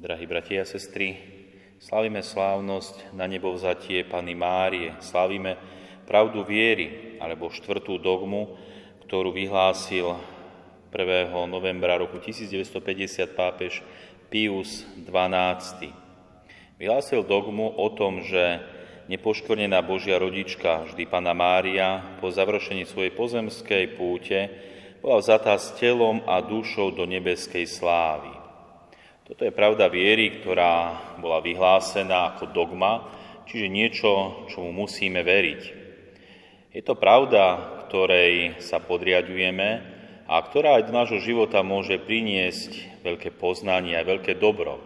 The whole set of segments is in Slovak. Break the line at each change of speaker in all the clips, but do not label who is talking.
Drahí bratia a sestry, slavíme slávnosť na nebo vzatie Pany Márie, slavíme pravdu viery, alebo štvrtú dogmu, ktorú vyhlásil 1. novembra roku 1950 pápež Pius XII. Vyhlásil dogmu o tom, že nepoškornená Božia rodička, vždy Pana Mária, po završení svojej pozemskej púte bola vzatá s telom a dušou do nebeskej slávy. Toto je pravda viery, ktorá bola vyhlásená ako dogma, čiže niečo, čomu musíme veriť. Je to pravda, ktorej sa podriadujeme a ktorá aj do nášho života môže priniesť veľké poznanie a veľké dobro.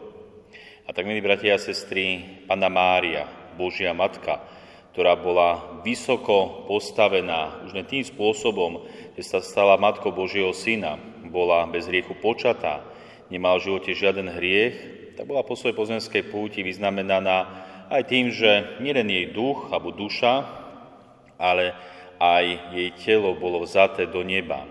A tak, milí bratia a sestry, Pana Mária, Božia Matka, ktorá bola vysoko postavená už len tým spôsobom, že sa stala Matkou Božieho Syna, bola bez hriechu počatá, nemal v živote žiaden hriech, tak bola po svojej pozemskej púti vyznamenaná aj tým, že nielen jej duch alebo duša, ale aj jej telo bolo vzaté do neba.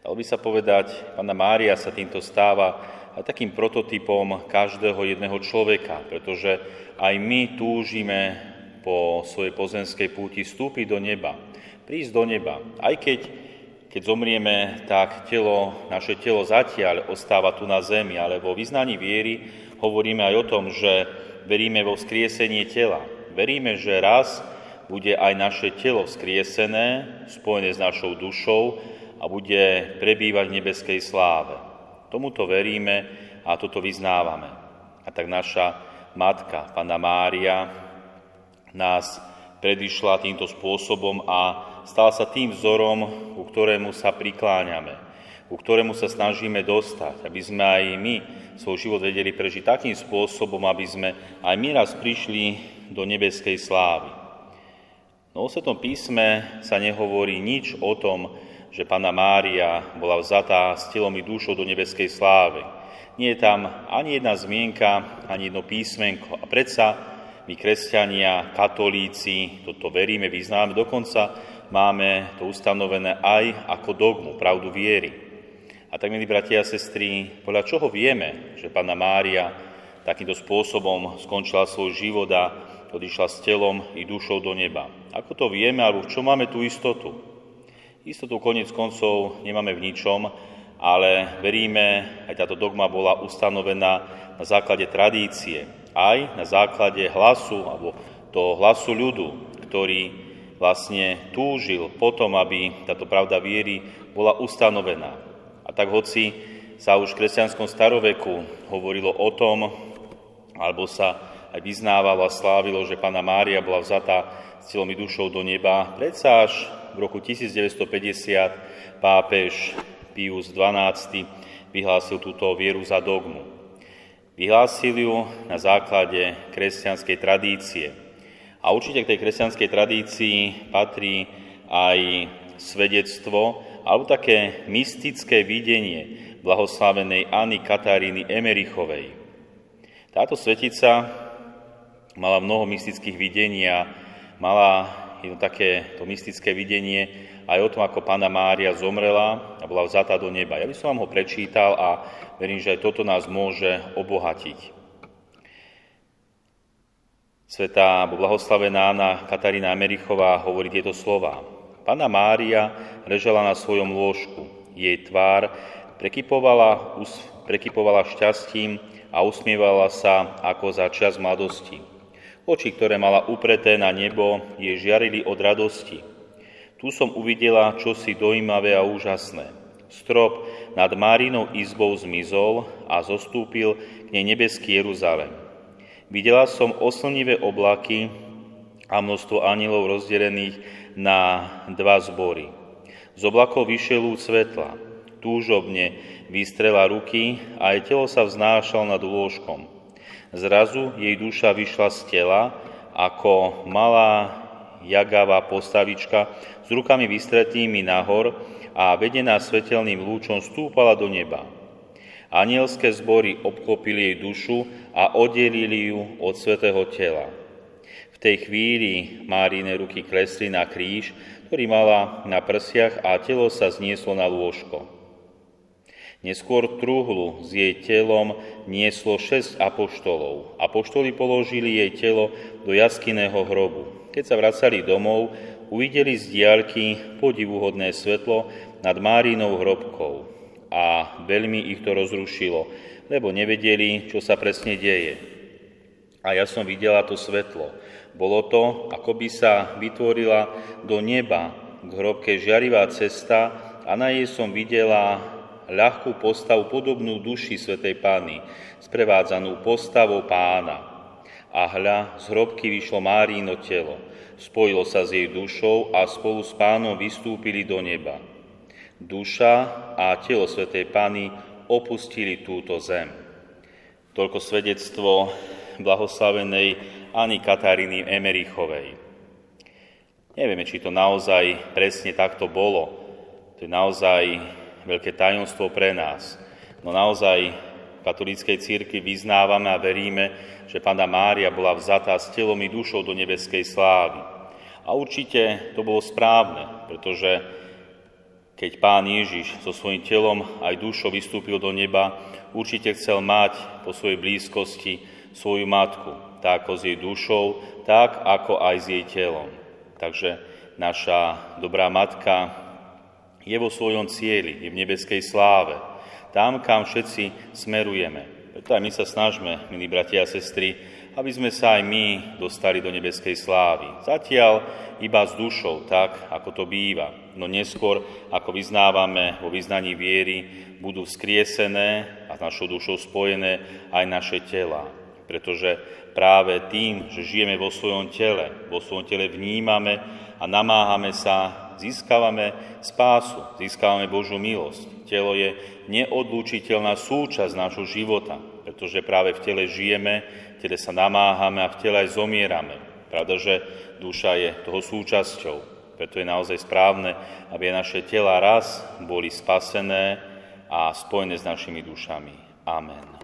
Dalo by sa povedať, Pána Mária sa týmto stáva aj takým prototypom každého jedného človeka, pretože aj my túžime po svojej pozemskej púti vstúpiť do neba, prísť do neba, aj keď keď zomrieme, tak telo, naše telo zatiaľ ostáva tu na zemi, ale vo vyznaní viery hovoríme aj o tom, že veríme vo vzkriesenie tela. Veríme, že raz bude aj naše telo vzkriesené, spojené s našou dušou a bude prebývať v nebeskej sláve. Tomuto veríme a toto vyznávame. A tak naša matka, Pana Mária, nás predišla týmto spôsobom a stala sa tým vzorom, ku ktorému sa prikláňame, ku ktorému sa snažíme dostať, aby sme aj my svoj život vedeli prežiť takým spôsobom, aby sme aj my raz prišli do nebeskej slávy. No v Svetom písme sa nehovorí nič o tom, že Pana Mária bola vzatá s telom i dušou do nebeskej slávy. Nie je tam ani jedna zmienka, ani jedno písmenko. A predsa my, kresťania, katolíci, toto veríme, vyznáme, dokonca máme to ustanovené aj ako dogmu, pravdu viery. A tak, milí bratia a sestry, podľa čoho vieme, že Pána Mária takýmto spôsobom skončila svoj život a odišla s telom i dušou do neba? Ako to vieme, alebo v čom máme tú istotu? Istotu konec koncov nemáme v ničom, ale veríme, aj táto dogma bola ustanovená na základe tradície, aj na základe hlasu, alebo toho hlasu ľudu, ktorý vlastne túžil potom, aby táto pravda viery bola ustanovená. A tak hoci sa už v kresťanskom staroveku hovorilo o tom, alebo sa aj vyznávalo a slávilo, že Pána Mária bola vzatá s telom dušou do neba, predsa až v roku 1950 pápež Pius XII vyhlásil túto vieru za dogmu. Vyhlásil ju na základe kresťanskej tradície, a určite k tej kresťanskej tradícii patrí aj svedectvo alebo také mystické videnie blahoslavenej Anny Kataríny Emerichovej. Táto svetica mala mnoho mystických videní a mala jedno také to mystické videnie aj o tom, ako Pána Mária zomrela a bola vzatá do neba. Ja by som vám ho prečítal a verím, že aj toto nás môže obohatiť. Svetá blahoslavená Anna Katarína Americhová hovorí tieto slova. Pana Mária ležela na svojom lôžku. Jej tvár prekypovala, prekypovala šťastím a usmievala sa ako za čas mladosti. Oči, ktoré mala upreté na nebo, jej žiarili od radosti. Tu som uvidela čosi dojímavé a úžasné. Strop nad Márinou izbou zmizol a zostúpil k nej nebeský Jeruzalem. Videla som oslnivé oblaky a množstvo anielov rozdelených na dva zbory. Z oblakov vyšiel lúd svetla, túžobne vystrela ruky a aj telo sa vznášal nad lôžkom. Zrazu jej duša vyšla z tela ako malá jagavá postavička s rukami vystretými nahor a vedená svetelným lúčom stúpala do neba. Anielské zbory obklopili jej dušu a oddelili ju od svetého tela. V tej chvíli Márine ruky klesli na kríž, ktorý mala na prsiach a telo sa znieslo na lôžko. Neskôr truhlu s jej telom nieslo šesť apoštolov. Apoštoli položili jej telo do jaskyného hrobu. Keď sa vracali domov, uvideli z diaľky podivuhodné svetlo nad Márinou hrobkou a veľmi ich to rozrušilo, lebo nevedeli, čo sa presne deje. A ja som videla to svetlo. Bolo to, ako by sa vytvorila do neba k hrobke žiarivá cesta a na jej som videla ľahkú postavu podobnú duši Svetej Pány, sprevádzanú postavou pána. A hľa, z hrobky vyšlo Márino telo, spojilo sa s jej dušou a spolu s pánom vystúpili do neba. Duša a telo Svetej Pány opustili túto zem. Toľko svedectvo blahoslavenej Ani Kataríny Emerichovej. Nevieme, či to naozaj presne takto bolo. To je naozaj veľké tajomstvo pre nás. No naozaj v katolíckej církvi vyznávame a veríme, že Pána Mária bola vzatá s telom i dušou do nebeskej slávy. A určite to bolo správne, pretože keď Pán Ježiš so svojím telom aj dušou vystúpil do neba, určite chcel mať po svojej blízkosti svoju matku, tak ako s jej dušou, tak ako aj s jej telom. Takže naša dobrá matka je vo svojom cieli, je v nebeskej sláve. Tam, kam všetci smerujeme. Preto aj my sa snažme, milí bratia a sestry, aby sme sa aj my dostali do nebeskej slávy. Zatiaľ iba s dušou, tak ako to býva. No neskôr, ako vyznávame vo vyznaní viery, budú skriesené a s našou dušou spojené aj naše tela. Pretože práve tým, že žijeme vo svojom tele, vo svojom tele vnímame a namáhame sa získavame spásu, získavame Božú milosť. Telo je neodlúčiteľná súčasť nášho života, pretože práve v tele žijeme, v tele sa namáhame a v tele aj zomierame. Pravda, že duša je toho súčasťou. Preto je naozaj správne, aby naše tela raz boli spasené a spojené s našimi dušami. Amen.